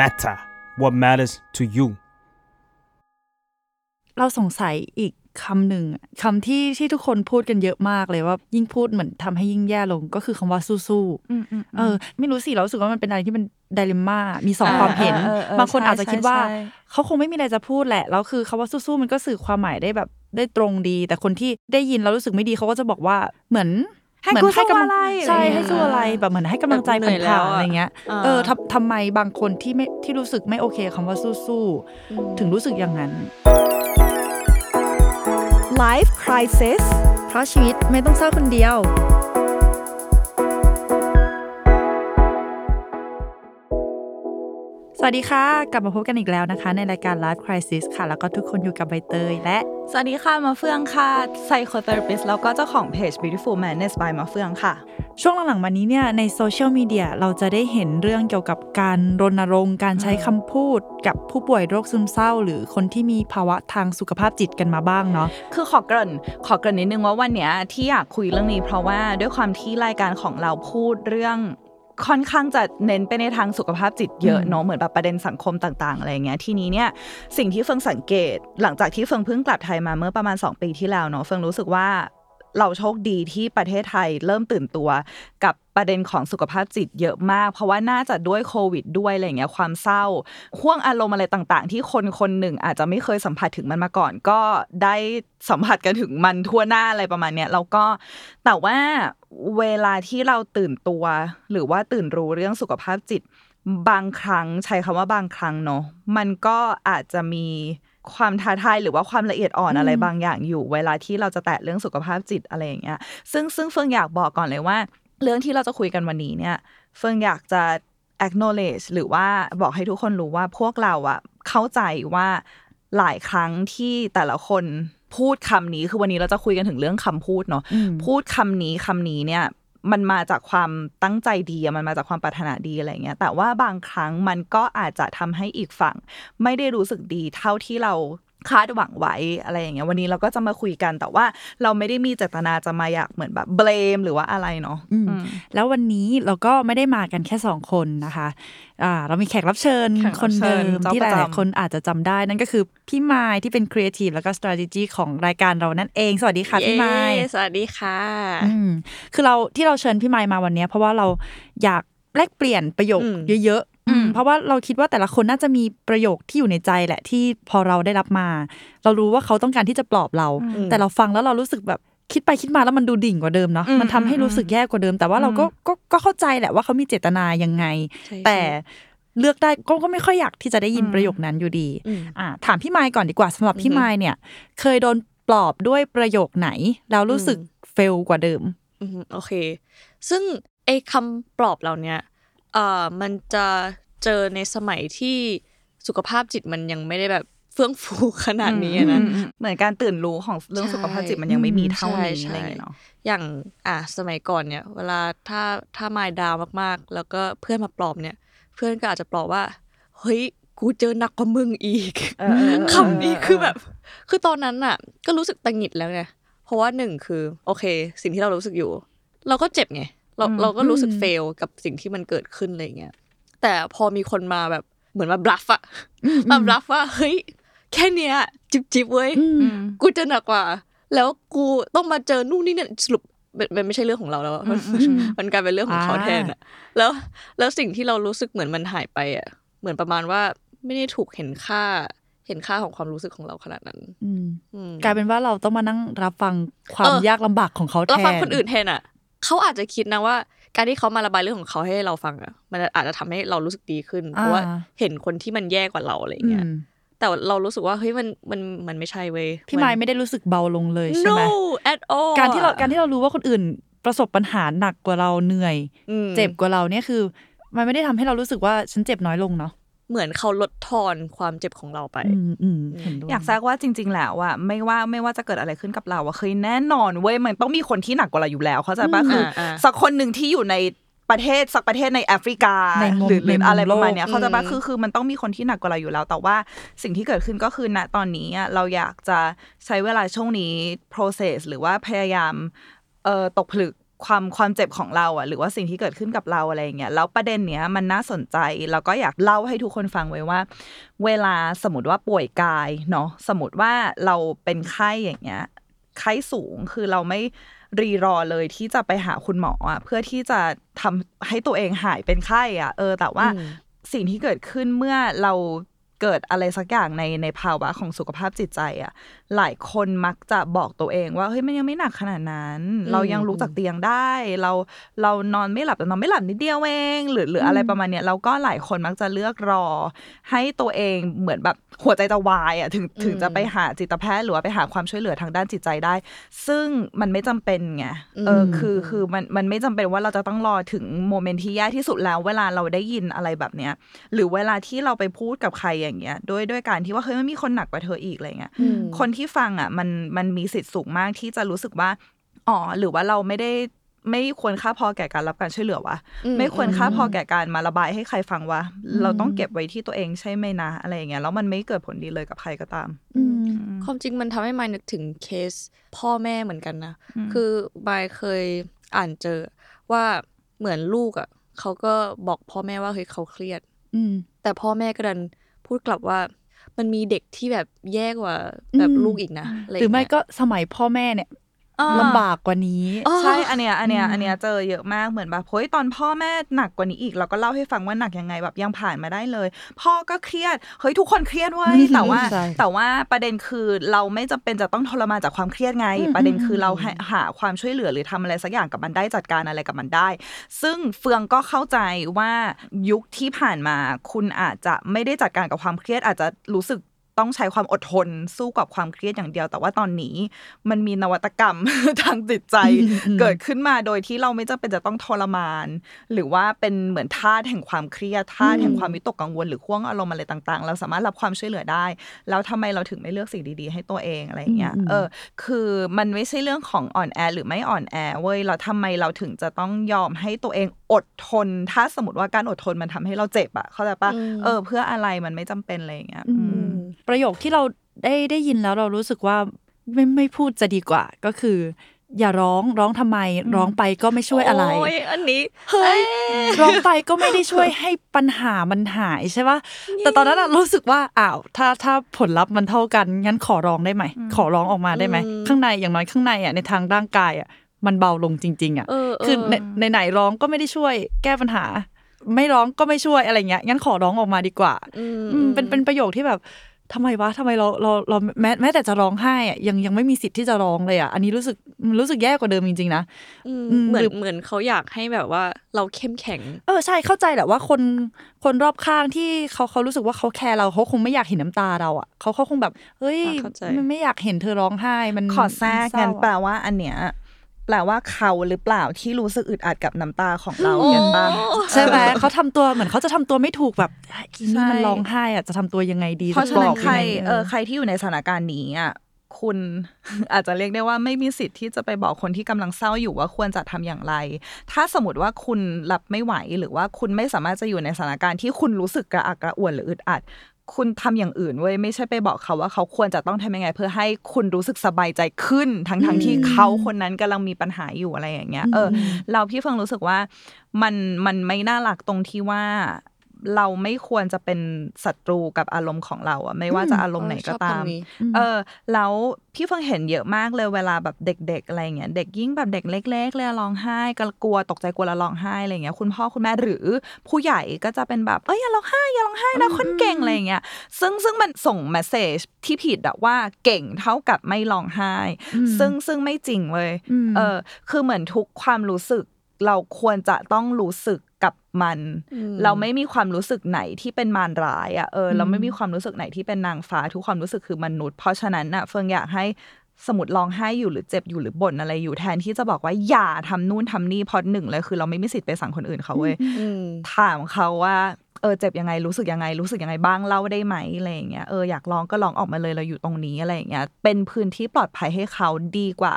matter what matters to you เราสงสัยอีกคำหนึ่งคำที่ที่ทุกคนพูดกันเยอะมากเลยว่า ยิ่งพูดเหมือนทำให้ยิ่งแย่ลงก็คือคำว่าสู้ๆเออ ไม่รู้สิเรารู้สึกว่ามันเป็นอะไรที่มันไดเลม่ามีสองความเห็น บางคนอาจจะคิดว่า เขาคงไม่มีอะไรจะพูดแหละ แล้วคือคาว่าสู้ๆมันก็สื่อความหมายได้แบบได้ตรงดี แต่คนที่ได้ยินแล้วรู้สึกไม่ดีเขาก็จะบอกว่าเหมือน ให้เหมืกูนให้กำลัสู้อะไรใช่อะไรอย่างเงี้ยให้สู้อะไรแบบเหมือนให้กำลังใจแบบเหนื่อยแล้ผ่านวๆอะอะไรเงี้ยอ่าเออทำทำไมบางคนที่ไม่ที่รู้สึกไม่โอเคคำว่าสู้ๆถึงรู้สึกอย่างนั้น Life Crisis เพราะชีวิตไม่ต้องเศร้าคนเดียว วัสดีค่ะ กลับมาพบกันอีกแล้วนะคะ ในรายการ Life Crisis ค่ะ แล้วก็ทุกคนอยู่กับใบเตยและ สวัสดีค่ะ มาเฟืองค่ะ psychotherapist แล้วก็เจ้าของเพจ beautiful madness by มาเฟืองค่ะ ช่วงหลังๆมานี้เนี่ยในโซเชียลมีเดียเราจะได้เห็นเรื่องเกี่ยวกับการรณรงค์การใช้คำพูด กับผู้ป่วยโรคซึมเศร้า หรือคนที่มีภาวะทางสุขภาพจิตกันมาบ้างเนาะคือขอเกริ่นขอเกริ่นนิดนึงว่าวันเนี้ยที่อยากคุยเรื่องนี้เพราะว่าด้วยความที่รายการของเราพูดเรื่อง ค่อนข้างจะเน้นไปในทางสุขภาพจิตเยอะเนาะเหมือนแบบประเด็นสังคมต่างๆอะไรอย่างเงี้ยทีนี้เนี่ยสิ่งที่เฟิงสังเกต หลังจากที่เฟิงเพิ่งกลับไทยมาเมื่อประมาณ 2 ปีที่แล้วเนาะเฟิงรู้สึกว่าเราโชคดีที่ประเทศไทยเริ่มตื่นตัวกับ ประเด็นของสุขภาพจิตเยอะมาก เพราะว่าน่าจะด้วยโควิดด้วยอะไรอย่างเงี้ยความเศร้าห่วงอารมณ์อะไรต่างๆ ที่คนคนหนึ่งอาจจะไม่เคยสัมผัสถึงมันมาก่อน ก็ได้สัมผัสกันถึงมันทั่วหน้าอะไรประมาณเนี้ยแล้วก็แต่ว่าเวลาที่เราตื่นตัว หรือว่าตื่นรู้เรื่องสุขภาพจิต บางครั้งใช้คำว่าบางครั้งเนาะมันก็อาจจะมีความท้าทายหรือว่าความละเอียดอ่อนอะไรบางอย่างอยู่ เวลาที่เราจะแตะเรื่องสุขภาพจิตอะไรอย่างเงี้ย ซึ่งซึ่งเฟิงอยากบอกก่อนเลยว่า เรื่องที่เราจะคุยกันวันนี้เนี่ยเฟิงอยากจะ acknowledge หรือว่าบอกให้ทุกคนรู้ว่าพวกเราอะเข้าใจว่าหลายครั้งที่แต่ละคนพูดคำนี้คือวันนี้เราจะคุยกันถึงเรื่องคำพูดเนาะอืมพูดคำนี้คำนี้เนี่ยมันมาจากความตั้งใจดีอะมันมาจากความปรารถนาดีอะไรเงี้ย แต่ว่าบางครั้งมันก็อาจจะทำให้อีกฝั่ง ไม่ได้รู้สึกดีเท่าที่เรา คาดหวังไว้อะไรอย่างเงี้ยวันนี้เราก็จะมาคุยกันแต่ว่าเราไม่ได้มีเจตนาจะมาอยากเหมือนแบบเบลมหรือว่าอะไรเนาะอืมอืมแล้ววันนี้เราก็ไม่ได้มากันแค่สองคนนะคะอ่าเรามีแขกรับเชิญแขกรับคนเดิมเชิญเจ้าที่หประลายจำๆคนอาจจะจำได้นั่นก็คือพี่ไมายที่เป็น Creative แล้วก็ Strategy ของรายการเรานั่นเอง สวัสดีค่ะพี่ไมายเย้สวัสดีค่ะอืมคือเราที่เราเชิญพี่ไมายมาวันเนี้ยเพราะว่าเราอยากแลกเปลี่ยนประโยคอืมเยอะๆ อืมเพราะว่าเราคิดว่าแต่ละคนน่าจะมีประโยคที่อยู่ในใจแหละที่พอเราได้รับมา เรารู้ว่าเขาต้องการที่จะปลอบเรา แต่เราฟังแล้วเรารู้สึกแบบคิดไปคิดมาแล้วมันดูดิ่งกว่าเดิมเนาะอืมมันทำให้รู้สึกแย่กว่าเดิม แต่ว่าเราก็ก็ก็เข้าใจแหละว่าเขามีเจตนายังไงใช่แต่เลือกได้ก็ก็ไม่ค่อยอยากที่จะได้ยินประโยคนั้นอยู่ดีอืมอ่าถามพี่ไมายก่อนดีกว่าสำหรับพี่ไมายเนี่ย เคยโดนปลอบด้วยประโยคไหน แล้วรู้สึกเฟลกว่าเดิมอืมโอเค ซึ่งไอ้คำปลอบเราเนี่ย เอ่อมันจะเจอในสมัยที่สุขภาพจิตมันยังไม่ได้แบบเฟื่องฟูขนาดนี้อะนะอืมอืมเหมือนการตื่นรู้ของเรื่องใช่สุขภาพจิตมันยังไม่มีเท่านี้ใช่อะไรอย่างเงี้ยเนาะอย่างอะสมัยก่อนเนี่ย เวลาถ้าถ้ามายดาวมากๆ แล้วก็เพื่อนมาปลอบเนี่ย เพื่อนก็อาจจะปลอบว่าเฮ้ยกูเจอหนักกว่ามึงอีกเออเออเออคำนี้คือแบบ คือตอนนั้นน่ะ ก็รู้สึกตังหงิดแล้วไงเพราะว่าหนึ่งคือ โอเค สิ่งที่เรารู้สึกอยู่ เราก็เจ็บไง เราเราก็รู้สึกเฟลกับสิ่งที่มันเกิดขึ้นอะไรเงี้ยแต่พอมีคนมาแบบเหมือนมาบลัฟอะมาบลัฟว่าเฮ้ยแค่เนี้ยจิบจิบๆเว้ยกูเจอหนักกว่า แล้วกูต้องมาเจอนู่นนี่เนี่ยสรุปมันมันไม่ใช่เรื่องของเราแล้วอะมันมันกลายเป็นเรื่องของเขาอ่าแทนอะแล้วแล้วสิ่งที่เรารู้สึกเหมือนมันหายไปอะเหมือนประมาณว่าไม่ได้ถูกเห็นค่าเห็นค่าของความรู้สึกของเราขนาดนั้นอืมอืมกลายเป็นว่าเราต้องมานั่งรับฟังความเออยากลำบากของเขาแทนเราฟังคนอื่นแทนอะ เขาอาจจะคิดนะว่า การที่เขามาระบายเรื่องของเขาให้เราฟังอะมันอาจจะทำให้เรารู้สึกดีขึ้น เพราะว่าเห็นคนที่มันแย่กว่าเราอะไรอืเงี้ยมแต่เรารู้สึกว่าเฮ้ยมันมันมันไม่ใช่เว้ยพี่ไมายไม่ได้รู้สึกเบาลงเลยใช่ไหม no at all การที่เราการที่เรารู้ว่าคนอื่นประสบปัญหาหนักกว่าเราเหนื่อยอืมเจ็บกว่าเราเนี่ยคือ มันไม่ได้ทำให้เรารู้สึกว่าฉันเจ็บน้อยลงเนาะ เหมือนเขาลดทอนความเจ็บของเราไปอืมอืมเห็นด้วยอยากแทรกว่าจริง ๆ แล้วอะไม่ว่าไม่ว่าจะเกิดอะไรขึ้นกับเราอะเคยแน่นอนเว้ยมันต้องมีคนที่หนักกว่าเราอยู่แล้วเข้าใจปะคืออาสักคนหนึ่งที่อยู่ในประเทศสักประเทศในแอฟริกาในมุมหรือหรือในมุมอะไรประมาณเนี้ยโลกเข้าใจปะอืมคือคือมันต้องมีคนที่หนักกว่าเราอยู่แล้ว แต่ว่าสิ่งที่เกิดขึ้นก็คือณตอนนี้อะเราอยากจะใช้เวลาช่วงนี้ process หรือว่าพยายามเอ่อตกผลึก ความความเจ็บของเราอะหรือว่าสิ่งที่เกิดขึ้นกับเราอะไรอย่างเงี้ยแล้วประเด็นเนี้ยมันน่าสนใจแล้วก็อยากเล่าให้ทุกคนฟังไว้ว่า เวลาสมมติว่าป่วยกายเนาะสมมติว่าเราเป็นไข้อย่างเงี้ยไข้สูงคือเราไม่รีรอเลยที่จะไปหาคุณหมออะเพื่อที่จะทำให้ตัวเองหายเป็นไข้อะเออ แต่ว่าอืมสิ่งที่เกิดขึ้นเมื่อเราเกิดอะไรสักอย่างในในภาวะของสุขภาพจิตใจอะหลายคนมักจะบอกตัวเองว่าเฮ้ยมันยังไม่หนักขนาดนั้น เรายังลุกจากเตียงได้ เราเรานอนไม่หลับแต่นอนไม่หลับนิดเดียวเองหรือหรืออะไรประมาณเนี้ยเราก็หลายคนมักจะเลือกรอ ให้ตัวเองเหมือนแบบหัวใจจะวายอะถึงถึงจะไปหาจิตแพทย์หรือว่าไปหาความช่วยเหลือทางด้านจิตใจได้ ซึ่งมันไม่จำเป็นไงเออคือคือมันมันไม่จำเป็นว่าเราจะต้องรอถึงโมเมนต์ที่แย่ที่สุดแล้วเวลาเราได้ยินอะไรแบบเนี้ยหรือเวลาที่เราไปพูดกับใครอย่างเงี้ยด้วยด้วยการที่ว่าเฮ้ยมันมีคนหนักกว่าเธออีกอะไรเงี้ยอืมคนที่ฟังอะมันมันมีสิทธิ์สูงมากที่จะรู้สึกว่าอ๋อหรือว่าเราไม่ได้ไม่ควรค่าพอแก่การรับการช่วยเหลือวะอืมไม่ควรค่าพอแก่การมาระบายให้ใครฟังวะเราต้องเก็บไว้ที่ตัวเองใช่ไหมนะ อะไรอย่างเงี้ยแล้วมันไม่เกิดผลดีเลยกับใครก็ตามอืมความจริงมันทำให้มายนึกถึงเคสพ่อแม่เหมือนกันนะอืมคือมายเคยอ่านเจอว่าเหมือนลูกอะเขาก็บอกพ่อแม่ว่าเฮ้ยเขาเครียด อืมแต่พ่อแม่ก็ดันพูดกลับว่า มันมีเด็กที่แบบแย่กว่าแบบอืมลูกอีกนะะหรือไม่ย่างเงี้ยก็สมัยพ่อแม่เนี่ยอ่า ลำบากกว่านี้อ๋อใช่ อันเนี้ย อันเนี้ยอืมอันเนี้ยเจอเยอะมาก เหมือนแบบเฮ้ยตอนพ่อแม่หนักกว่านี้อีก เราก็เล่าให้ฟังว่าหนักยังไงแบบยังผ่านมาได้เลย พ่อก็เครียด เฮ้ยทุกคนเครียดเว้ย แต่ว่าใช่แต่ว่าประเด็นคือเราไม่จำเป็นจะต้องทรมานจากความเครียดไงอืมประเด็นคืออมเราหาหาความช่วยเหลือหรือทำอะไรสักอย่างกับมันได้จัดการอะไรกับมันได้ ซึ่งเฟืองก็เข้าใจว่ายุคที่ผ่านมาคุณอาจจะไม่ได้จัดการกับความเครียดอาจจะรู้สึก ต้องใช้ความอดทนสู้กับความเครียดอย่างเดียว แต่ว่าตอนนี้มันมีนวัตกรรมทางจิตใจเกิดขึ้นมาโดยที่เราไม่จำเป็นจะต้องทรมาน หรือว่าเป็นเหมือนธาตุแห่งความเครียดธาตุแห่งความวิตกกังวลหรือข่วงอารมณ์อะไรต่าง ๆ เราสามารถรับความช่วยเหลือได้ แล้วทำไมเราถึงไม่เลือกสิ่งดีๆ ให้ตัวเองอะไรอย่างเงี้ยอืมเออ คือมันไม่ใช่เรื่องของอ่อนแอหรือไม่อ่อนแอเว้ยแล้วทำไมเราถึงจะต้องยอมให้ตัวเองอดทน ถ้าสมมติว่าการอดทนมันทำให้เราเจ็บอะเข้าใจปะอืมเออ เพื่ออะไรมันไม่จำเป็นอะไรอย่างเงี้ยอืมอืมประโยคที่เราได้ได้ยินแล้วเรารู้สึกว่าไม่ไม่พูดจะดีกว่าก็คือ อย่าร้องร้องทำไม ร้องไปก็ไม่ช่วยอะไรโอ้ยอันนี้เฮ้ยร้องไปก็ไม่ได้ช่วยให้ปัญหามันหายใช่ปะแต่ตอนนั้นอะรู้สึกว่าอ้าวถ้าถ้าผลลัพธ์มันเท่ากันงั้นขอร้องได้ไหมขอร้องออกมาได้ไหมอืมข้างในอย่างน้อยข้างในอะในทางร่างกายอะมันเบาลงจริง ๆอะเออเออคือในในไหนร้องก็ไม่ได้ช่วยแก้ปัญหา ไม่ร้องก็ไม่ช่วยอะไรเงี้ยงั้นขอร้องออกมาดีกว่า อืมอืมเป็นเป็นประโยคที่แบบ ทำไมวะทำไมเราเราเราแม้แม้แต่จะร้องไห้อะยังยังไม่มีสิทธิ์ที่จะร้องเลยอะอันนี้รู้สึกมันรู้สึกแย่กว่าเดิมจริงๆนะอืมอืมเหมือหรืนอเหมือนเขาอยากให้แบบว่าเราเข้มแข็ง เออใช่เข้าใจแหละว่าคนคนรอบข้างที่เขาเขารู้สึกว่าเขาแคร์เราเขาคงไม่อยากเห็นน้ำตาเราอะเขาเขาคงแบบเฮ้ยอะเข้าใจมันไม่อยากเห็นเธอร้องไห้มันขอแทรกมัเศร้างั้นแปลอะว่าอันเนี้ย แปลว่าเขาหรือเปล่าที่รู้สึกอึดอัดกับน้ำตาของเราเก็ตปะใช่ไหมเขาทำตัวเหมือนเขาจะทำตัวไม่ถูกแบบอีนี่มันใช่ร้องไห้อะจะทำตัวยังไงดีเพราะฉะนั้นจบใครยังไงเออใครที่อยู่ในสถานการณ์นี้อะคุณอาจจะเรียกได้ว่าไม่มีสิทธิ์ที่จะไปบอกคนที่กำลังเศร้าอยู่ว่าควรจะทำอย่างไร ถ้าสมมติว่าคุณรับไม่ไหวหรือว่าคุณไม่สามารถจะอยู่ในสถานการณ์ที่คุณรู้สึกกระอักกระอ่วนหรืออึดอัด คุณทำอย่างอื่นเว้ยไม่ใช่ไปบอกเขาว่าเขาควรจะต้องทำยังไง เพื่อให้คุณรู้สึกสบายใจขึ้น ทั้งทั้งที่เขาคนนั้นกำลังมีปัญหาอยู่อะไรอย่างเงี้ยเอออ เราพี่เฟิงรู้สึกว่ามันมันไม่น่ารักตรงที่ว่า เราไม่ควรจะเป็นศัตรูกับอารมณ์ของเราอะไม่ว่าจะอารมณ์ไหนก็ตาม เออชอบคำนี้เออแล้วพี่เฟิงเห็นเยอะมากเลยเวลาแบบเด็ก ๆ อะไรเงี้ยเด็กยิ่งแบบเด็กเล็ก ๆ เลยร้องไห้ก็กลัวตกใจกลัวแล้วร้องไห้อะไรเงี้ยคุณพ่อคุณแม่หรือผู้ใหญ่ก็จะเป็นแบบเอ้ยอย่าร้องไห้อย่าร้องไห้นะคนเก่งอะไรเงี้ยซึ่งซึ่งมันส่งเมสเซจที่ผิดอะว่าเก่งเท่ากับไม่ร้องไห้ ซึ่งซึ่งไม่จริงเว้ยอืมเออคือเหมือนทุกความรู้สึกเราควรจะต้องรู้สึกกับ มันอืมเราไม่มีความรู้สึกไหนที่เป็นมารร้ายอะเออเราอืมไม่มีความรู้สึกไหนที่เป็นนางฟ้าทุกความรู้สึกคือมนุษย์ เพราะฉะนั้นน่ะเฟิงอยากให้สมมติร้องไห้อยู่หรือเจ็บอยู่หรือบ่นอะไรอยู่แทนที่จะบอกว่าอย่าทำนู่นทำนี่เพราะหนึ่งเลยคือเราไม่มีสิทธิ์ไปสั่งคนอื่นเขาเว้ยอืมถามเขาว่าเออเจ็บยังไงรู้สึกยังไงรู้สึกยังไงบ้างเล่าได้ไหมอะไรอย่างเงี้ยเอออยากร้องก็ร้องออกมาเลยเราอยู่ตรงนี้อะไรอย่างเงี้ยเป็นพื้นที่ปลอดภัยให้เขาดีกว่า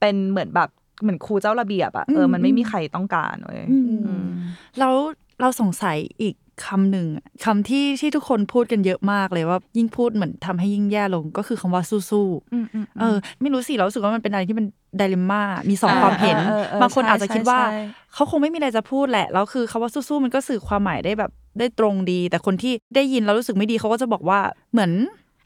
เป็นเหมือนแบบ เหมือนครูเจ้าระเบียบอะเออมันไม่มีใครต้องการเว้ยอืมอืมแล้วเราสงสัยอีกคำหนึ่งอะคำที่ที่ทุกคนพูดกันเยอะมากเลยว่ายิ่งพูดเหมือนทำให้ยิ่งแย่ลงก็คือคำว่าสู้ๆเออ ไม่รู้สิเรารู้สึกว่ามันเป็นอะไรที่มันไดเลม่ามีสองอ่าความเห็นเออเออเออบางคนอาจจะคิดว่าใช่ใช่เขาคงไม่มีอะไรจะพูดแหละแล้วคือคำว่าสู้ๆมันก็สื่อความหมายได้แบบได้ตรงดี แต่คนที่ได้ยินแล้วรู้สึกไม่ดีเขาก็จะบอกว่าเหมือน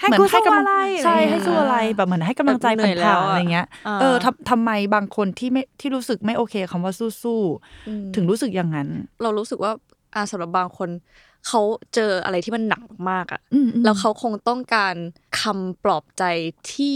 ให้เหมือนกูให้กำลัสู้อะไรใช่อะไรอย่างเงี้ยให้สู้อะไรแบบเหมือนให้กำลังใจแบบเหนื่อยแล้ผ่านวๆอะอะไรเงี้ยอ่าเออทำทำไมบางคนที่ไม่ที่รู้สึกไม่โอเคคำว่าสู้ๆถึงรู้สึกอย่างนั้น เรารู้สึกว่าอ่าสำหรับบางคนเขาเจออะไรที่มันหนักมากๆอะอืมอืมแล้วเขาคงต้องการคำปลอบใจที่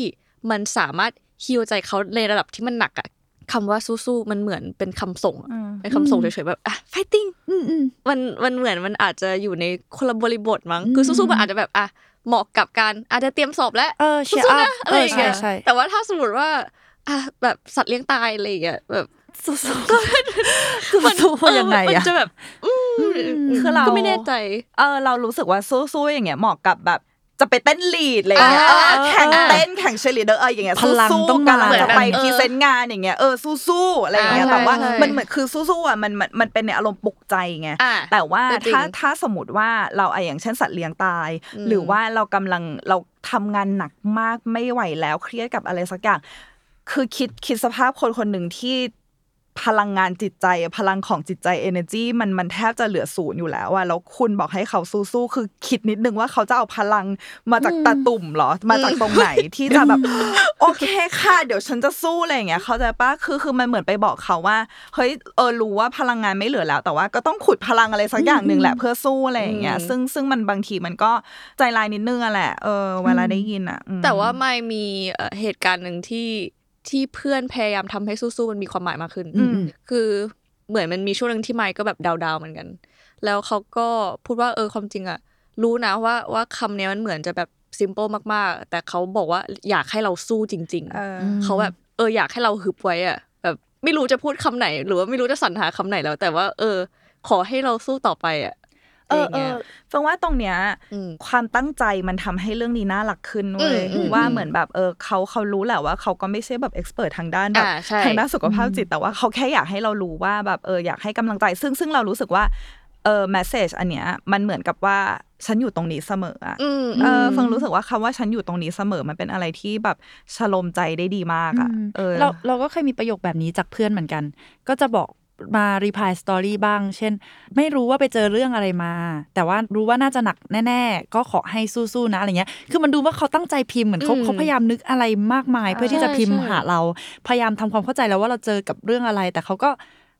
มันสามารถฮิวใจเขาในระดับที่มันหนักอะคำว่าสู้ๆมันเหมือนเป็นคำส่งอะเป็นคำส่งเฉยๆแบบอะ fighting อืมอืมมันมันเหมือนมันอาจจะอยู่ในคนละบริบทมั้งคือสู้ๆมันอาจจะแบบอะ เหมาะกับการอาจจะเตรียมสอบแล้วเออเชียร์สู้อัๆนะพอะไรอย่างเงี้ยใช่แต่ว่าถ้าสมมติว่าอะแบบสัตว์เลี้ยงตายอะไรอย่างเงี้ยแบบสู้ๆคือมันสู้ยังไงเมันอะจะแบบอืมคือเราก็ไม่แน่ใจ เออ เรารู้สึกว่าสู้ๆอย่างเงี้ยเหมาะกับแบบ จะไปเต้น lead อะไรอย่างเงี้ยอ่าเออแข่งอ่าเต้นแข่งเชียร์ลีดเดอร์เอออย่างเงี้ยพลังสู้ๆต้องมากำลังจะไปเหมือนแบบ present งานอย่างเงี้ยเออสู้ๆอะไรอย่างเงี้ยอ่าแต่ว่าใช่มันเหมือนคือสู้ๆอะมันมันมันเป็นในอารมณ์ปลุกใจไงอ่าแต่ว่าก็จริงถ้าถ้าสมมติว่าเราอะอย่างเช่นสัตว์เลี้ยงตายอืมหรือว่าเรากำลังเราทำงานหนักมากไม่ไหวแล้วเครียดกับอะไรสักอย่างคือคิดคิดสภาพคนคนหนึ่งที่ พลังงานจิตใจอะพลังของจิตใจ energy มันมันแทบจะเหลือศูนย์อยู่แล้วอะแล้วคุณบอกให้เขาสู้ๆคือคิดนิดนึงว่าเขาจะเอาพลังมาจากตาตุ่มเหรอ มาจากตรงไหนที่จะแบบ โอเคค่ะ เดี๋ยวฉันจะสู้อะไรอย่างเงี้ย เขาใจปะคือคือมันเหมือนไปบอกเขาว่าเฮ้ยเออรู้ว่าพลังงานไม่เหลือแล้ว แต่ว่าก็ต้องขุดพลังอะไรสักอย่างหนึ่งแหละเพื่อสู้อะไรอย่างเงี้ยอืมซึ่งซึ่งมันบางทีมันก็ใจลายนิดนึงอะแหละเออเวลาได้ยินอะอืมแต่ว่าไม่มีเอ่อเหตุการณ์หนึ่งที่ ที่เพื่อนพยายามทำให้สู้ๆมันมีความหมายมากขึ้นอืมคือเหมือนมันมีช่วงหนึ่งที่ไมค์ก็แบบดาวๆเหมือนกัน แล้วเขาก็พูดว่าเออความจริงอะรู้นะว่าว่าคำเนี้ยมันเหมือนจะแบบซิมเปิลมากๆ แต่เขาบอกว่าอยากให้เราสู้จริงเออๆเขาแบบเอออยากให้เราฮึบไว้อะแบบไม่รู้จะพูดคำไหน หรือว่าไม่รู้จะสรรหาคำไหนแล้ว แต่ว่า เออ ขอให้เราสู้ต่อไปอะเออไรเองี้ยอเฟิงว่าตรงเนี้ยอืมความตั้งใจมันทำให้เรื่องนี้น่ารักขึ้นเว้ยอืมอืมว่าอืมเหมือนแบบเออเขาเขารู้แหละว่าเขาก็ไม่ใช่แบบ expert ทางด้านแบบอ่าใช่ทางด้านสุขภาพจิตแต่ว่าเขาแค่อยากให้เรารู้ว่าแบบเอออยากให้กำลังใจ ซึ่งซึ่งเรารู้สึกว่าเออ message อันเนี้ยมันเหมือนกับว่าฉันอยู่ตรงนี้เสมออะอืมเออเฟิงรู้สึกว่าคำว่าฉันอยู่ตรงนี้เสมอมันเป็นอะไรที่แบบชโลมใจได้ดีมากอะเออเราเราก็เคยมีประโยคแบบนี้จากเพื่อนเหมือนกัน ก็จะบอก มา reply story บ้าง เช่น ไม่รู้ว่าไปเจอเรื่องอะไรมา แต่ว่ารู้ว่าน่าจะหนักแน่ ๆ ก็ขอให้สู้ๆนะอะไรเงี้ย คือมันดูว่าเขาตั้งใจพิมพ์เหมือนเขาอืมเขาพยายามนึกอะไรมากมาย เพื่อที่จะพิมพ์ใช่หาเรา พยายามทำความเข้าใจแล้วว่าเราเจอกับเรื่องอะไร แต่เขาก็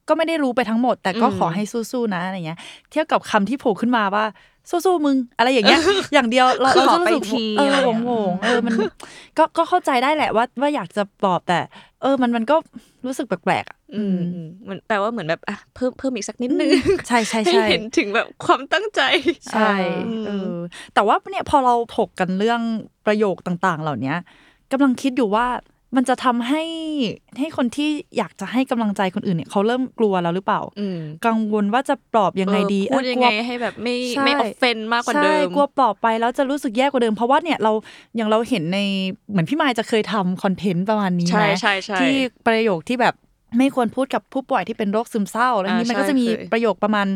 ก็ไม่ได้รู้ไปทั้งหมด แต่ก็อืมขอให้สู้ๆนะอะไรเงี้ย เทียบกับคำที่โผล่ขึ้นมาว่า สู้ๆมึง อะไรอย่างเงี้ย อย่างเดียวเราคือเราขอจะรู้สึกไปทีเออะไรออย่างโงเงี้ยงๆเออมันก็ก็เข้าใจได้แหละว่าว่าอยากจะปลอบแต่ เออมันมันก็รู้สึกแปลกๆอะอืมอืมมันแปลว่าเหมือนแบบอะเพิ่มเพิ่มอีกสักนิดนึงใช่ใช่ให้ใช่เห็นถึงแบบความตั้งใจ ใช่อืมเออแต่ว่าเนี่ยพอเราถกกันเรื่องประโยคต่าง ๆ เหล่านี้กำลังคิดอยู่ว่า มันจะทำให้ให้คนที่อยากจะให้กำลังใจคนอื่นเนี่ยเขาเริ่มกลัวแล้วหรือเปล่าอืมกังวลว่าจะปลอบยังไงดีเออพูดเออยักงลัวไงให้แบบไม่ใช่ไม่ออฟเฟนมากกว่าเดิมใช่กลัวปลอบไปแล้วจะรู้สึกแย่กว่าเดิมเพราะว่าเนี่ยเราอย่างเราเห็นในเหมือนพี่มายจะเคยทำคอนเทนต์ประมาณนี้ใช่ไหมใช่ใช่ที่ประโยคที่แบบ ไม่ควรพูดกับผู้ป่วยที่เป็นโรคซึมเศร้าแล้วอ่านี้มันก็ใช่จะมีเคยประโยคประมาณ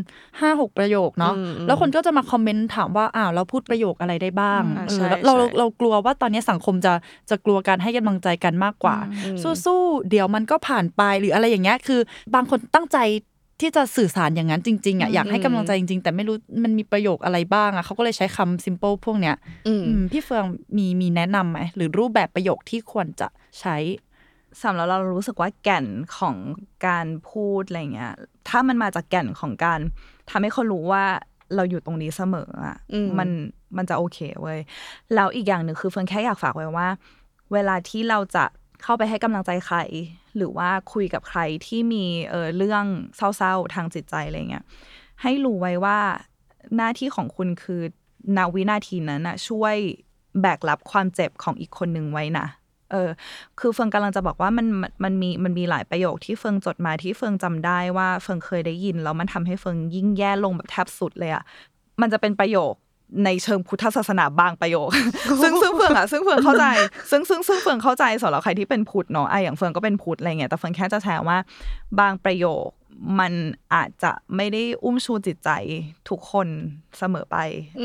ห้าหกประโยคเนาะอืมอืมแล้วคนก็จะมาคอมเมนต์ถามว่าอ้าวเราพูดประโยคอะไรได้บ้างอ่าเออใช่แล้วเราใช่เราเรากลัวว่าตอนนี้สังคมจะจะกลัวการให้กำลังใจกันมากกว่าอืมสู้ๆเดี๋ยวมันก็ผ่านไปหรืออะไรอย่างเงี้ยคือ บางคนตั้งใจที่จะสื่อสารอย่างนั้นจริง ๆอะอยากให้กำลังใจจริง ๆ แต่ไม่รู้มันมีประโยคอะไรบ้างอะเขาก็เลยใช้คำ simple พวกเนี้ยอืมอืมพี่เฟืองมีมีแนะนำไหมหรือรูปแบบประโยคที่ควรจะใช้ สำหรับเรารู้สึกว่าแก่นของการพูดอะไรเงี้ย ถ้ามันมาจากแก่นของการทำให้เขารู้ว่าเราอยู่ตรงนี้เสมออะอืมมันมันจะโอเคเว้ยแล้วอีกอย่างหนึ่งคือเฟิร์นแค่อยากฝากไว้ว่า เวลาที่เราจะเข้าไปให้กำลังใจใคร หรือว่าคุยกับใครที่มีเออเรื่องเศร้าๆทางจิตใจอะไรเงี้ยให้รู้ไว้ว่าหน้าที่ของคุณคือณ วินาทีนั้นน่ะช่วยแบกรับความเจ็บของอีกคนหนึ่งไว้นะ เออ คือเฟิงกำลังจะบอกว่ามันมันมีมันมีหลายประโยคที่เฟิงจดมาที่เฟิงจำได้ว่าเฟิงเคยได้ยินแล้วมันทำให้เฟิงยิ่งแย่ลงแบบแทบทรุดเลยอะมันจะเป็นประโยค ในเชิงพุทธศาสนาบางประโยค ซึ่งซึ่งเฟิงอะซึ่งเฟิงเข้าใจ ซึ่งซึ่งซึ่งเฟิงเข้าใจสำหรับใครที่เป็นพุทธเนาะไอะอย่างเฟิงก็เป็นพุทธอะไรเงี้ยแต่เฟิงแค่จะแชร์ว่า บางประโยคมันอาจจะไม่ได้อุ้มชูจิตใจทุกคนเสมอไป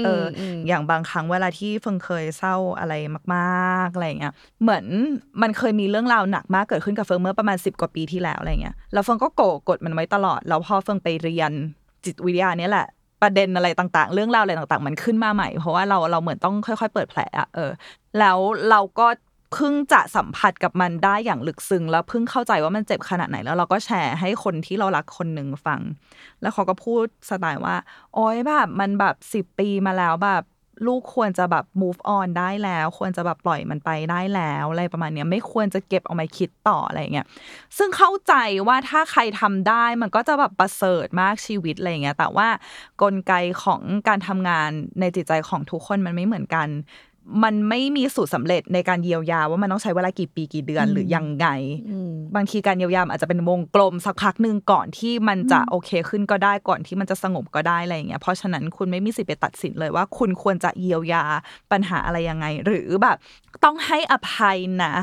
เอออมอย่างบางครั้งเวลาที่เฟิงเคยเศร้าอะไรมากๆอะไรเงี้ย เหมือนมันเคยมีเรื่องราวหนักมากเกิดขึ้นกับเฟิงเมื่อประมาณสิบกว่าปีที่แล้วอะไรเงี้ย แล้วเฟิงก็ก็กดมันไว้ตลอด แล้วพอเฟิงไปเรียนจิตวิทยาเนี่ยแหละ ประเด็นอะไรต่างๆ เรื่องราวอะไรต่างๆ มันขึ้นมาใหม่ เพราะว่าเราเราเหมือนต้องค่อย ๆ เปิดแผลอะเออ แล้วเราก็เพิ่งจะสัมผัสกับมันได้อย่างลึกซึ้งแล้วเพิ่งเข้าใจว่ามันเจ็บขนาดไหนแล้วเราก็แชร์ให้คนที่เรารักคนหนึ่งฟัง แล้วเขาก็พูดสไตล์ว่า โอ้ยแบบมันแบบสิบปีมาแล้วแบบ ลูกควรจะแบบ move on ได้แล้ว ควรจะแบบปล่อยมันไปได้แล้วอะไรประมาณเนี้ยไม่ควรจะเก็บเอามาคิดต่ออะไรเงี้ยซึ่งเข้าใจว่าถ้าใครทำได้มันก็จะแบบประเสริฐมากชีวิตอะไรเงี้ยแต่ว่ากลไกของการทำงานในจิตใจของทุกคนมันไม่เหมือนกัน มันไม่มีสูตรสำเร็จในการเยียวยาว่ามันต้องใช้เวลากี่ปีกี่เดือนหรือยังไงอืมบางทีการเยียวยาอาจจะเป็นวงกลมสักพักหนึ่งก่อนที่มันจะโอเคขึ้นก็ได้ก่อนที่มันจะสงบก็ได้อะไรอย่างเงี้ยเพราะฉะนั้นคุณไม่มีสิทธิ์ไปตัดสินเลยว่า คุณควรจะเยียวยาปัญหาอะไรยังไง หรือแบบต้องให้อภัยนะ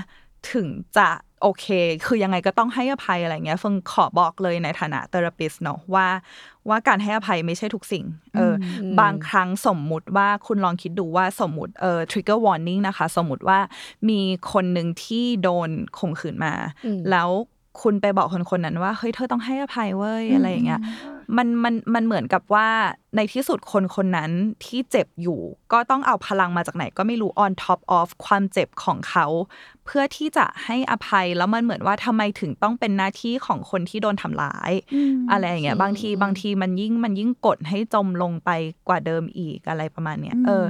ถึงจะโอเค คือยังไงก็ต้องให้อภัยอะไรเงี้ยเฟิงขอบอกเลยในฐานะเทอราปิสเนาะว่า ว่าการให้อภัยไม่ใช่ทุกสิ่ง เอออมบางครั้งสมมุติว่าคุณลองคิดดูว่าสมมติเออ trigger warning นะคะ สมมติว่ามีคนหนึ่งที่โดนข่มขืนมาอืมแล้วคุณไปบอกคนคนนั้นว่าเฮ้ยเธอต้องให้อภัยเว้ยอะไรอย่างเงี้ยมันมันมันเหมือนกับว่าในที่สุดคนคนนั้นที่เจ็บอยู่ ก็ต้องเอาพลังมาจากไหนก็ไม่รู้ on top of ความเจ็บของเขาเพื่อที่จะให้อภัยแล้วมันเหมือนว่าทำไมถึงต้องเป็นหน้าที่ของคนที่โดนทำร้าย อะไรอย่างเงี้ยบางทีบางทีมันยิ่งมันยิ่งกดให้จมลงไปกว่าเดิมอีกอะไรประมาณเนี้ยเออ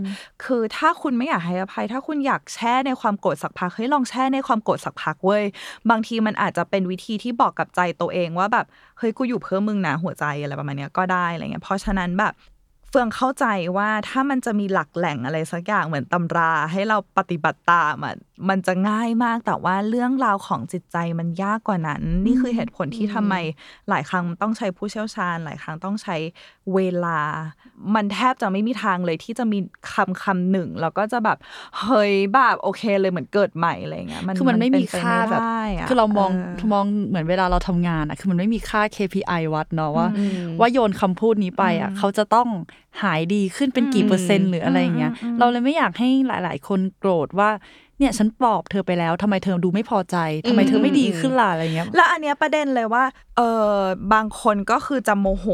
คือถ้าคุณไม่อยากให้อภัย ถ้าคุณอยากแช่ในความโกรธสักพักเฮ้ยลองแช่ในความโกรธสักพักเว้ยบางทีมันอาจจะเป็นวิธีที่บอกกับใจตัวเองว่าแบบเฮ้ยกูอยู่เพื่อมึงนะหัวใจอะไรประมาณเนี้ยก็ได้อะไรเงี้ยเพราะฉะนั้นแบบเฟืองเข้าใจว่าถ้ามันจะมีหลักแหล่งอะไรสักอย่างเหมือนตำราให้เราปฏิบัติตามอะมันจะง่ายมากแต่ว่าเรื่องราวของจิตใจมันยากกว่านั้น นี่คือเหตุผลที่ทำไมหลายครั้งต้องใช้ผู้เชี่ยวชาญ หลายครั้งต้องใช้เวลา มันแทบจะไม่มีทางเลยที่จะมีคำคำหนึ่งแล้วก็จะแบบเฮ้ยแบบโอเคเลยเหมือนเกิดใหม่อะไรเงี้ยมันคือมันไม่มีเป็ปค่าแบบได้ะคือเรามองเมองเหมือนเวลาเราทำงานอะคือมันไม่มีค่า KPI วัดเนาะว่าอืมว่าโยนคำพูดนี้ไปอะเขาจะต้องหายดีขึ้นเป็นกี่เปอร์เซ็นต์หรืออะไรอย่างเงี้ยเราเลยไม่อยากให้หลาย ๆ คนโกรธว่า เนี่ยฉันปลอบเธอไปแล้วทำไมเธอดูไม่พอใจทำไมเธอไม่ดีขึ้นล่ะอะไรเงี้ย แล้วอันเนี้ยประเด็นเลยว่าเออบางคนก็คือจะโมโห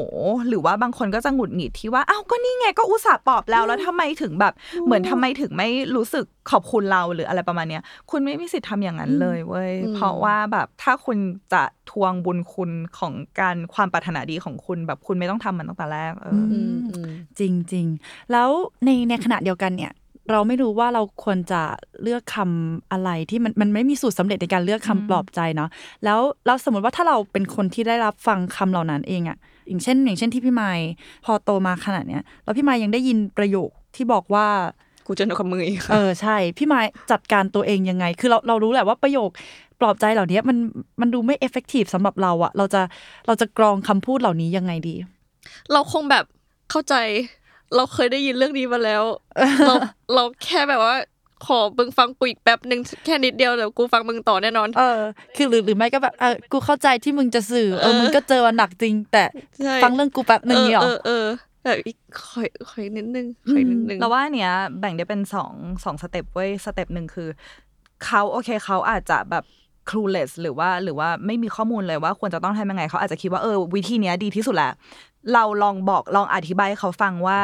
หรือว่าบางคนก็จะหงุดหงิดที่ว่าอ้าวก็นี่ไงก็อุตส่าห์ปลอบแล้วแล้วทำไมถึงแบบ เหมือนทำไมถึงไม่รู้สึกขอบคุณเราหรืออะไรประมาณเนี้ย คุณไม่มีสิทธิ์ทำอย่างนั้นเลยเว้ยอืมเพราะว่าแบบถ้าคุณจะทวงบุญคุณของการความปรารถนาดีของคุณแบบคุณไม่ต้องทำมันตั้งแต่แรกเออออืมอืมจริงจริงๆแล้วในในขณะเดียวกันเนี่ย เราไม่รู้ว่าเราควรจะเลือกคำอะไรที่มันมันไม่มีสูตรสำเร็จในการเลือกคำปลอบใจเนาะแล้วเราสมมติว่าถ้าเราเป็นคนที่ได้รับฟังคำเหล่านั้นเองอะอย่างเช่น อย่างเช่นที่พี่ไมค์พอโตมาขนาดเนี้ยแล้วพี่ไมค์ยังได้ยินประโยคที่บอกว่ากูจะนกกับมืออีกเออใช่ พี่ไม้จัดการตัวเองยังไง คือเราเรารู้แหละว่าประโยคปลอบใจเหล่านี้มันมันดูไม่เอฟเฟกตีฟสำหรับเราอะเราจะเราจะกรองคำพูดเหล่านี้ยังไงดี เราคงแบบเข้าใจ เราเคยได้ยินเรื่องนี้มาแล้ว เราเราแค่แบบว่า ขอมึงฟังกูอีกแป๊บหนึ่งแค่นิดเดียวเดี๋ยวกูฟังมึงต่อแน่นอน เออ คือหรือหรือไม่ก็แบบเออกูเข้าใจที่มึงจะสื่อเออมึงก็เจอวันหนักจริง แต่ใช่ฟังเรื่องกูแป๊บหนึ่งเนี่ยหรเอออเออเออแบบอีกขอขออีกนิดนึงขออีกนิดนึงเราว่าอันเนี้ยแบ่งได้เป็นสองสองสเต็ปเว้ยสเต็ปหนึ่งคือเขาโอเคเขาอาจจะแบบ clueless หรือว่าหรือว่าไม่มีข้อมูลเลยว่าควรจะต้องทำยังไงเขาอาจจะคิดว่าเออวิธีเนี้ยดีที่สุดแหละ เราลองบอกลองอธิบายให้เขาฟังว่า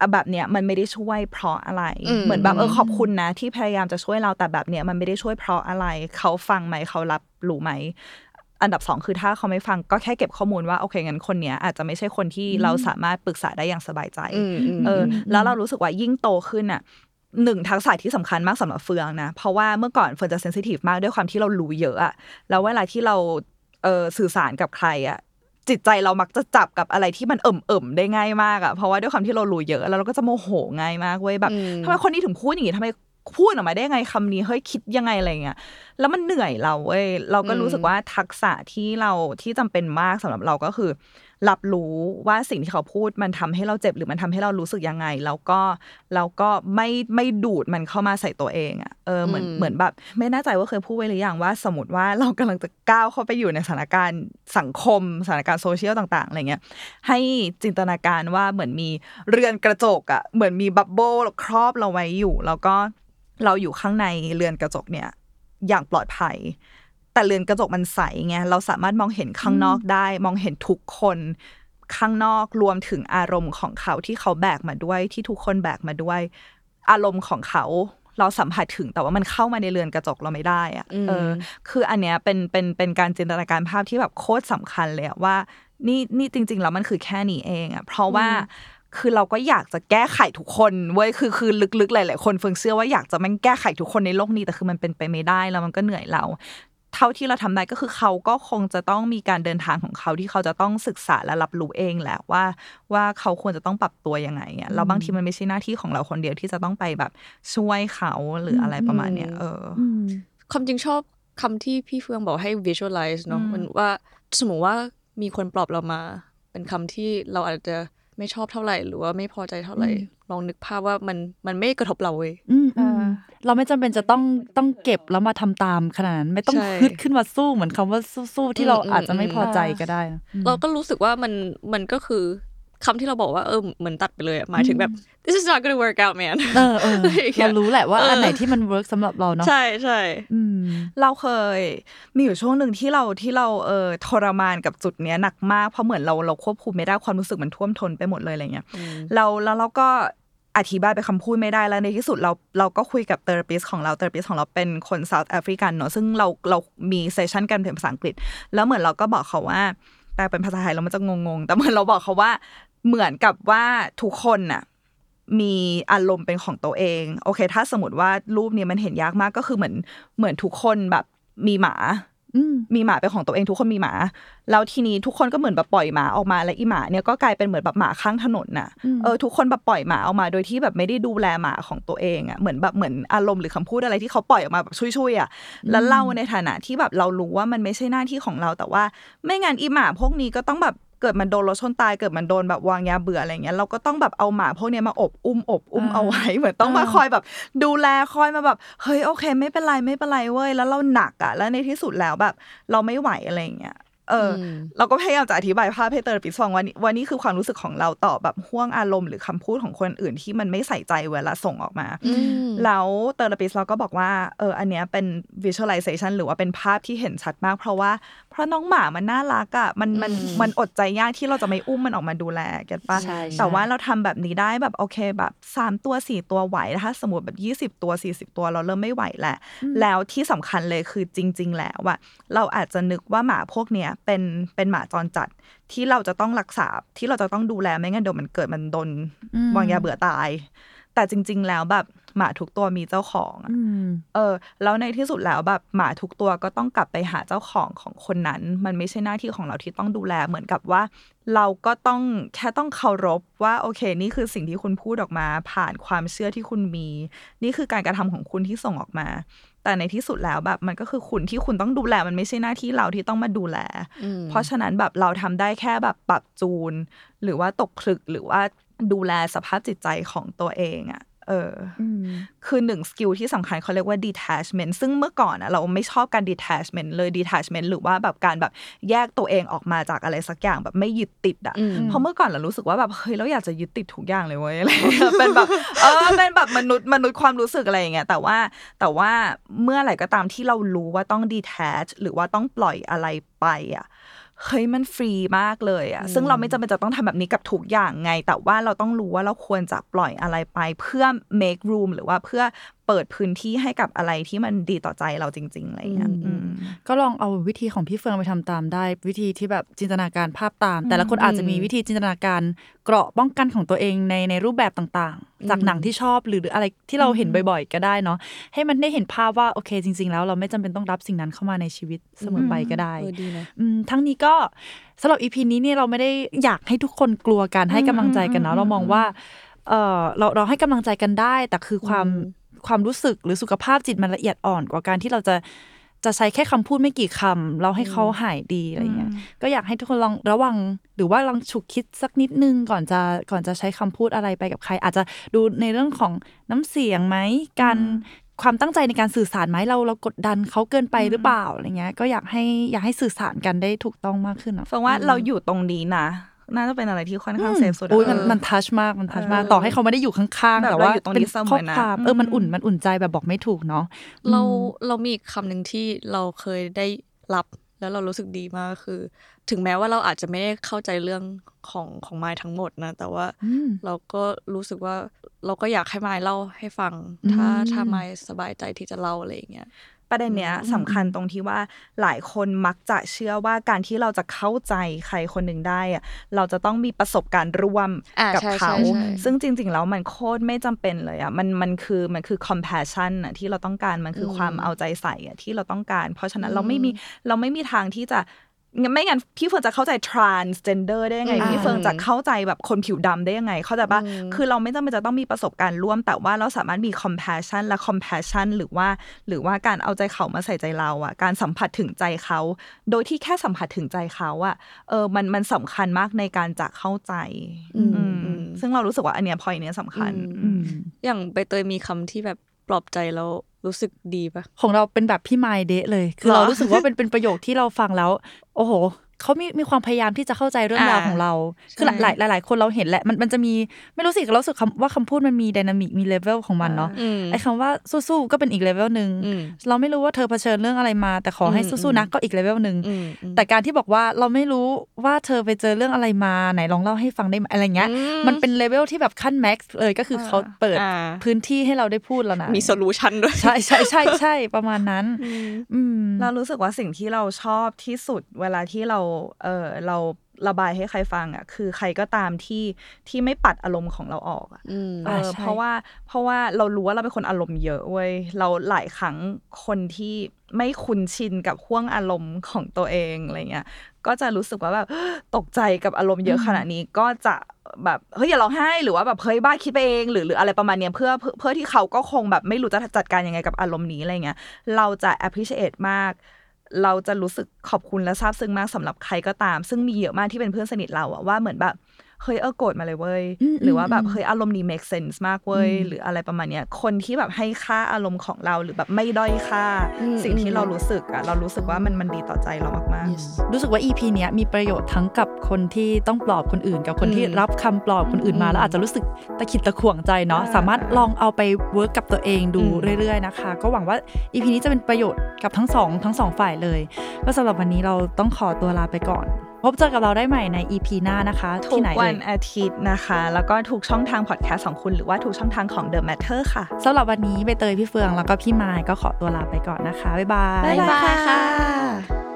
อะแบบเนี้ยมันไม่ได้ช่วยเพราะอะไรอืมเหมือนแบบเออขอบคุณนะ ที่พยายามจะช่วยเราแต่แบบเนี้ยมันไม่ได้ช่วยเพราะอะไร เขาฟังไหมเขารับรู้ไหมอันดับสองคือถ้าเขาไม่ฟังก็แค่เก็บข้อมูลว่าโอเคงั้นคนเนี้ยอาจจะไม่ใช่คนที่เราสามารถปรึกษาได้อย่างสบายใจอืมอืมเออ แล้วเรารู้สึกว่ายิ่งโตขึ้นอะหนึ่งทักษะที่สำคัญมากสำหรับเฟืองนะ เพราะว่าเมื่อก่อนเฟืองจะเซนซิทีฟมากด้วยความที่เรารู้เยอะอะแล้วเวลาที่เราเออสื่อสารกับใครอะ จิตใจเรามักจะจับกับอะไรที่มันเอิ่มๆได้ง่ายมากอะเพราะว่าด้วยความที่เรารู้เยอะแล้วเราก็จะโมโหง่ายมากเว้ยแบบอืมทำไมคนนี้ถึงพูดอย่างนี้ทำไมพูดออกมาได้ยังไงคำนี้เฮ้ยคิดยังไงอะไรเงี้ยแล้วมันเหนื่อยเราเว้ยเราก็รู้สึกว่าทักษะที่เราที่จำเป็นมากสำหรับเราก็คือ รับรู้ว่าสิ่งที่เขาพูดมันทำให้เราเจ็บหรือมันทำให้เรารู้สึกยังไง แล้วก็แล้วก็ไม่ไม่ดูดมันเข้ามาใส่ตัวเองอะเออเหมือนอืมเหมือนแบบ ไม่แน่ใจว่าเคยพูดไว้หรือยังว่า สมมติว่าเรากำลังจะก้าวเข้าไปอยู่ในสถานการณ์สังคมสถานการณ์โซเชียลต่างๆอะไรเงี้ยให้จินตนาการว่าเหมือนมีเรือนกระจกอะเหมือนมีบับเบิลครอบเราไว้อยู่ แล้วก็เราอยู่ข้างในเรือนกระจกเนี่ยอย่างปลอดภัย แต่เรือนกระจกมันใสไงเราสามารถมองเห็นข้างนอกได้ มองเห็นทุกคนข้างนอกรวมถึงอารมณ์ของเขาที่เขาแบกมาด้วย ที่ทุกคนแบกมาด้วย อารมณ์ของเขาเราสัมผัสถึงแต่ว่ามันเข้ามาในเรือนกระจกเราไม่ได้อะอืมเออ คืออันเนี้ยเป็นเป็นเป็นการจินตนาการภาพที่แบบโคตรสำคัญเลยอะว่า นี่นี่จริง ๆ แล้วมันคือแค่นี้เองอะเพราะว่าคือเราก็อยากจะแก้ไขทุกคนเว้ยคือคือลึกๆหลายๆคนเฟิงเชื่อว่าอยากจะมันแก้ไขทุกคนในโลกนี้แต่คือมันเป็นไปไม่ได้แล้วมันก็เหนื่อยเรา เท่าที่เราทำได้ก็คือเขาก็คงจะต้องมีการเดินทางของเขาที่เขาจะต้องศึกษาและรับรู้เองแหละว่า ว่าเขาควรจะต้องปรับตัวยังไงอะแล้วบางทีมันไม่ใช่หน้าที่ของเราคนเดียวที่จะต้องไปแบบช่วยเขาหรืออะไรประมาณเนี้ยเออออืมความจริงชอบคำที่พี่เฟืองบอกให้ visualize เนาะอืมมันว่าสมมติว่ามีคนปลอบเรามา เป็นคำที่เราอาจจะไม่ชอบเท่าไหร่ หรือว่าไม่พอใจเท่าไหร่ ลองนึกภาพว่ามันมันไม่กระทบเราเว้ยอืมอืม เราไม่จำเป็นจะต้องต้องเก็บแล้วมาทำตามขนาดนั้น ไม่ต้องใช่ฮึดขึ้นมาสู้เหมือนคำว่าสู้ๆที่เราอืมอืมอาจจะไม่พอใจก็ได้นะเราก็รู้สึกว่ามันมันก็คือคำที่เราบอกว่าเออเหมือนตัดไปเลยอะหมายถึงแบบ this is not gonna work out man เออเอออะไรอย่างเงี้ยเรารู้แหละว่าเอออัอันไหนที่มันเวิร์กสำหรับเราเนาะใช่ใช่อืมเราเคย มีอยู่ช่วงหนึ่งที่เราที่เราเออทรมานกับจุดเนี้ยหนักมากเพราะเหมือนเราเราควบคุมไม่ได้ความรู้สึกมันท่วมท้นไปหมดเลยอะไรเงี้ยเราแล้วเราก็ อธิบายเป็นคำพูดไม่ได้แล้วในที่สุดเราเราก็คุยกับ therapist ของเรา therapist ของเราเป็นคน South African เนอะซึ่งเราเรามีเซสชันกันเป็นภาษาอังกฤษ แล้วเหมือนเราก็บอกเขาว่าแต่เป็นภาษาไทยแล้วมันจะงงๆแต่เหมือนเราบอกเขาว่าเหมือนกับว่าทุกคนน่ะมีอารมณ์เป็นของตัวเอง โอเค ถ้าสมมติว่ารูปนี้มันเห็นยากมากก็คือเหมือนเหมือนทุกคนแบบมีหมา มมีหมาเป็นของตัวเองทุกคนมีหมา แล้วทีนี้ทุกคนก็เหมือนแบบปล่อยหมาออกมาแล้วอีหมาเนี่ยก็กลายเป็นเหมือนแบบหมาข้างถนนน่ะอืมเออทุกคนแบบปล่อยหมาออกมาโดยที่แบบไม่ได้ดูแลหมาของตัวเองอะเหมือนแบบเหมือนอารมณ์หรือคำพูดอะไรที่เขาปล่อยออกมาแบบช่วยๆอะแล้วเราในฐานะที่แบบเรารู้ว่ามันไม่ใช่หน้าที่ของเราแต่ว่า ไม่งั้นอีหมาพวกนี้ก็ต้องแบบ เกิดมันโดนรถชนตายเกิดมันโดนแบบวางยาเบื่ออะไรเงี้ยเราก็ต้องแบบเอาหมาพวกเนี้ยมาอบอุ้มอบอุ้มอ่าเอาไว้เหมือนต้องมาอ่าคอยแบบ ดูแลคอยมาแบบเฮ้ยโอเค ไม่เป็นไรไม่เป็นไรเว้ยแล้วเราหนักอะแล้วในที่สุดแล้วแบบ เราไม่ไหวอะไรเงี้ยเอออมเราก็พยายามจะอธิบายภาพให้เตอร์ปิดฟังว่านี่ว่านี่คือความรู้สึกของเราต่อแบบห่วงอารมณ์หรือคำพูดของคนอื่นที่มันไม่ใส่ใจเวลาส่งออกมาอืมแล้วเตอร์ปิสเราก็บอกว่าเอออันเนี้ยเป็น visualization หรือว่าเป็นภาพที่เห็นชัดมาก เพราะว่าเพ ราะน้องหมามันน่ารักอะมันมันอืมมันอดใจยากที่เราจะไม่อุ้มมันออกมาดูแลเก็ตปะใช่ใช่แต่ว่าเราทำแบบนี้ได้แบบโอเคแบบสามตัวสี่ตัวไหวถ้าสมมติแบบยี่สิบตัวสี่สิบตัวเราเริ่มไม่ไหวแหละ แล้วที่สำคัญเลยคือจริง ๆ แล้วว่าเราอาจจะนึกว่าหมาพวกเนี้ยเป็นเป็นหมาจรจัดที่เราจะต้องรักษาที่เราจะต้องดูแลไม่งั้นเดี๋ยวมันเกิดมันโดนอืมวางยาเบื่อตาย แต่จริง ๆ แล้วแบบ หมาทุกตัวมีเจ้าของอะอืมเออ แล้วในที่สุดแล้วแบบหมาทุกตัวก็ต้องกลับไปหาเจ้าของของคนนั้น มันไม่ใช่หน้าที่ของเราที่ต้องดูแลเหมือนกับว่า เราก็ต้องแค่ต้องเคารพว่าโอเค นี่คือสิ่งที่คุณพูดออกมา ผ่านความเชื่อที่คุณมี นี่คือการกระทำของคุณที่ส่งออกมา แต่ในที่สุดแล้วแบบมันก็คือคุณที่คุณต้องดูแล มันไม่ใช่หน้าที่เราที่ต้องมาดูแลอืมเพราะฉะนั้นแบบเราทำได้แค่แบบปรับจูน หรือว่าตกผลึกหรือว่าดูแลสภาพจิตใจของตัวเองอะ เออออืมคือหนึ่งสกิลที่สำคัญเขาเรียกว่า detachment ซึ่งเมื่อก่อนอะเราไม่ชอบการ detachment เลย detachment หรือว่าแบบการแบบแยกตัวเองออกมาจากอะไรสักอย่างแบบไม่ยึดติดอะอืมเพราะเมื่อก่อนเรารู้สึกว่าแบบเฮ้ยเราอยากจะยึดติดทุกอย่างเลยเว้ยอะไรอย่างเงี้ยเป็นแบบเออเป็นแบบมนุษย์มนุษย์ความรู้สึกอะไรอย่างเงี้ยแต่ว่าแต่ว่าเมื่อไหร่ก็ตามที่เรารู้ว่าต้อง detach หรือว่าต้องปล่อยอะไรไปอะ เฮ้ยมันฟรีมากเลยอะซึ่งเราไม่จำเป็นจะต้องทำแบบนี้กับทุกอย่างไง แต่ว่าเราต้องรู้ว่าเราควรจะปล่อยอะไรไป เพื่อ make room หรือว่าเพื่อ เปิดพื้นที่ให้กับอะไรที่มันดีต่อใจเราจริงๆอะไรอย่างเงี้ยอืมก็ลองเอาวิธีของพี่เฟืองไปทำตามได้ วิธีที่แบบจินตนาการภาพตาม แต่ละคนอาจจะมีวิธีจินตนาการเกราะป้องกันของตัวเองในในรูปแบบต่างๆ จากหนังที่ชอบหรือหรืออะไรที่เราเห็นบ่อยๆ ก็ได้เนาะให้มันได้เห็นภาพว่าโอเค จริง ๆ แล้วเราไม่จำเป็นต้องรับสิ่งนั้นเข้ามาในชีวิตเสมอไปก็ได้เออดีนะอืมทั้งนี้ก็สำหรับอีพีนี้เนี่ยเราไม่ได้อยากให้ทุกคนกลัวกันให้กำลังใจกันเนาะเรามองว่าเออเราเราให้กำลังใจกันได้ แต่คือความ ความรู้สึกหรือสุขภาพจิตมันละเอียดอ่อนกว่าการที่เราจะจะใช้แค่คำพูดไม่กี่คำเราให้เขาหายดีอะไรเงี้ยก็อยากให้ทุกคนลองระวัง หรือว่าลองฉุกคิดสักนิดนึงก่อนจะก่อนจะใช้คำพูดอะไรไปกับใคร อาจจะดูในเรื่องของน้ำเสียงไหมการความตั้งใจในการสื่อสารไหมเราเรากดดันเขาเกินไปหรือเปล่าอะไรเงี้ย ก็อยากให้อยากให้สื่อสารกันได้ถูกต้องมากขึ้นอะฟังว่าเราอยู่ตรงนี้นะ น่าจะเป็นอะไรที่ค่อนข้างเซฟสุดอะโอ้ยมันมันทัชมากมันทัชมากต่อให้เขาไม่ได้อยู่ข้างๆแบบแต่ว่าเราอยู่ตรงนี้เป็นเสมอข้อนะความเออมันอุ่นมันอุ่นใจแบบบอกไม่ถูกเนาะเราเรามีอีกคำหนึ่งที่เราเคยได้รับแล้วเรารู้สึกดีมากคือ ถึงแม้ว่าเราอาจจะไม่ได้เข้าใจเรื่องของของไม้ทั้งหมดนะ แต่ว่าอืมเราก็รู้สึกว่าเราก็อยากให้ไม้เล่าให้ฟัง ถ้าอืมถ้าไม้สบายใจที่จะเล่าอะไรอย่างเงี้ย ประเด็นเนี้ยสำคัญตรงที่ว่าหลายคนมักจะเชื่อว่าการที่เราจะเข้าใจใครคนหนึ่งได้อะเราจะต้องมีประสบการณ์ร่วมอ่ากับใช่เขาใช่ใช่ซึ่งจริง ๆ แล้วมันโคตรไม่จำเป็นเลยอะมันมันคือมันคือ compassion อะที่เราต้องการมันคือความเอาใจใส่อะที่เราต้องการ เพราะฉะนั้นเราไม่มีเราไม่มีทางที่จะงั้น ไม่งั้นพี่เฟิร์นจะเข้าใจ transgender ได้ยังไงอืมพี่เฟิร์นจะเข้าใจแบบคนผิวดำได้ยังไง เข้าใจปะคือเราไม่จำเป็นจะต้องมีประสบการณ์ร่วม แต่ว่าเราสามารถมี compassion และ compassion หรือว่า หรือว่าการเอาใจเขามาใส่ใจเราอะ การสัมผัสถึงใจเขา โดยที่แค่สัมผัสถึงใจเขาอะ เออ มัน มันสำคัญมากในการจะเข้าใจอืมอืมอืมซึ่งเรารู้สึกว่าอันเนี้ยพอยเนี้ยสำคัญอืมอย่างใบเตยมีคำที่แบบ ปลอบใจแล้วรู้สึกดีปะของเราเป็นแบบพี่มายเด๊ะเลย คือเหรอเรารู้สึกว่าเป็นเป็นประโยคที่เราฟังแล้ว โอ้โห เขามีมีความพยายามที่จะเข้าใจเรื่องราวอ่าของเรา คือหใช่ลายหลายหลายคนเราเห็นแหละ มันมันจะมีไม่รู้สิเรารู้สึกคำว่าคำพูดมันมี dynamic มี level ของมันเนาะอืมไอ้คำว่าสู้ๆก็เป็นอีกเลเวลหนึ่งอืมเราไม่รู้ว่าเธอเผชิญเรื่องอะไรมา แต่ขอให้อืมสู้ๆนะก็อีกเลเวลหนึ่งอืมอืมแต่การที่บอกว่าเราไม่รู้ว่าเธอไปเจอเรื่องอะไรมาไหนลองเล่าให้ฟังได้ไหมอะไรเงี้ยอืมมันเป็น level ที่แบบขั้น max เลยก็คือเขาเปิดอ่าพื้นที่ให้เราได้พูดแล้วนะมีโซลูชันด้วยใช่ใช่ใช่ใช่ประมาณนั้นอืมเรารู้สึกว่าสิ่งที่เราชอบที่สุดเวลาที่เราเออเราระบายให้ใครฟังอะคือใครก็ตามที่ที่ไม่ปัดอารมณ์ของเราออกอะอืมเอออ่าใช่เพราะว่าเพราะว่าเรารู้ว่าเราเป็นคนอารมณ์เยอะเว้ยเราหลายครั้งคนที่ไม่คุ้นชินกับห่วงอารมณ์ของตัวเองอะไรเงี้ยก็จะรู้สึกว่าแบบตกใจกับอารมณ์เยอะขนาดนี้ก็จะแบบเฮ้ยอย่าร้องไห้หรือว่าแบบเฮ้ยบ้าคิดไปเอง หรือหรืออะไรประมาณเนี้ยเพื่อเพื่อเพื่อที่เขาก็คงแบบไม่รู้จะจัดการยังไงกับอารมณ์นี้อะไรเงี้ยเราจะ appreciate มาก เราจะรู้สึกขอบคุณและซาบซึ้งมากสำหรับใครก็ตาม ซึ่งมีเยอะมากที่เป็นเพื่อนสนิทเราอะว่าเหมือนแบบ เฮ้ยเออโกรธมาเลยเว้ยอืมหรือว่าแบบอืมเฮ้ยอารมณ์นี้ make sense มากเว้ยอืมหรืออะไรประมาณเนี้ยคนที่แบบให้ค่าอารมณ์ของเราหรือแบบไม่ด้อยค่าอืมสิ่งที่เรารู้สึกอะเรารู้สึกว่ามันมันดีต่อใจเรามาก Yes รู้สึกว่า EP เนี้ยมีประโยชน์ทั้งกับคนที่ต้องปลอบคนอื่น กับคนที่อืมรับคำปลอบคนอื่นมาอืมแล้วอาจจะรู้สึกตะขิดตะขวงใจเนาะสามารถลองเอาไปเวิร์กกับตัวเองดูอืมเรื่อย ๆนะคะ ก็หวังว่า EP นี้จะเป็นประโยชน์กับทั้งสองทั้งสองฝ่ายเลยก็สำหรับวันนี้เราต้องขอตัวลาไปก่อน พบเจอกับเราได้ใหม่ใน EP หน้านะคะๆทุที่กไหนวัเอ่นอาทิตย์นะคะ แล้วก็ทุกช่องทางพอดแคสต์ของคุณหรือว่าทุกช่องทางของ The Matter ค่ะสำหรับวันนี้ใบเตยพี่เฟิงแล้วก็พี่มายก็ขอตัวลาไปก่อนนะคะ บ๊ายบาย บ๊ายบายค่ะ